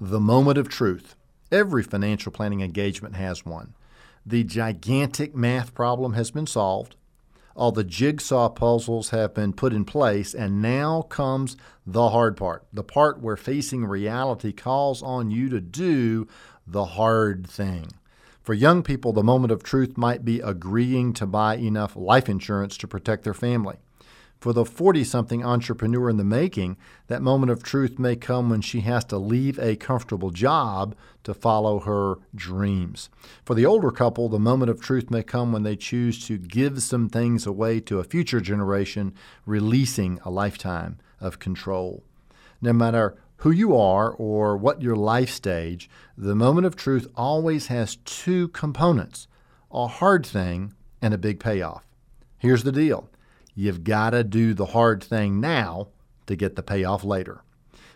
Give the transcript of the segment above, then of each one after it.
The moment of truth. Every financial planning engagement has one. The gigantic math problem has been solved. All the jigsaw puzzles have been put in place, and now comes the hard part the part where facing reality calls on you to do the hard thing. For young people, the moment of truth might be agreeing to buy enough life insurance to protect their family. For the 40 something entrepreneur in the making, that moment of truth may come when she has to leave a comfortable job to follow her dreams. For the older couple, the moment of truth may come when they choose to give some things away to a future generation, releasing a lifetime of control. No matter who you are or what your life stage, the moment of truth always has two components a hard thing and a big payoff. Here's the deal You've got to do the hard thing now to get the payoff later.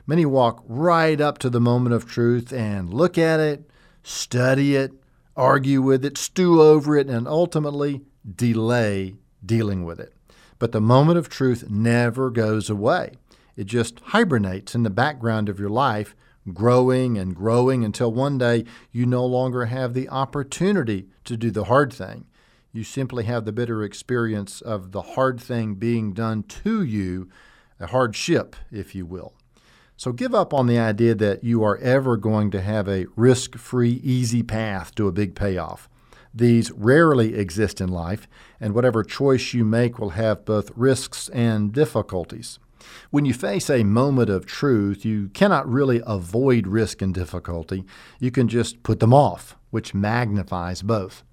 Many walk right up to the moment of truth and look at it, study it, argue with it, stew over it, and ultimately delay dealing with it. But the moment of truth never goes away. It just hibernates in the background of your life, growing and growing until one day you no longer have the opportunity to do the hard thing. You simply have the bitter experience of the hard thing being done to you, a hardship, if you will. So give up on the idea that you are ever going to have a risk free, easy path to a big payoff. These rarely exist in life, and whatever choice you make will have both risks and difficulties. When you face a moment of truth, you cannot really avoid risk and difficulty. You can just put them off, which magnifies both.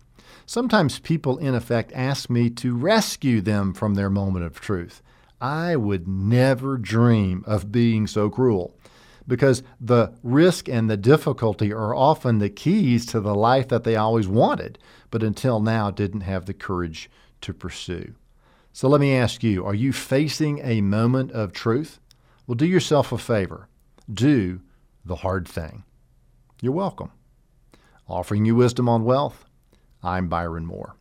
Sometimes people, in effect, ask me to rescue them from their moment of truth. I would never dream of being so cruel because the risk and the difficulty are often the keys to the life that they always wanted, but until now didn't have the courage to pursue. So let me ask you are you facing a moment of truth? Well, do yourself a favor. Do the hard thing. You're welcome. Offering you wisdom on wealth, I'm Byron Moore.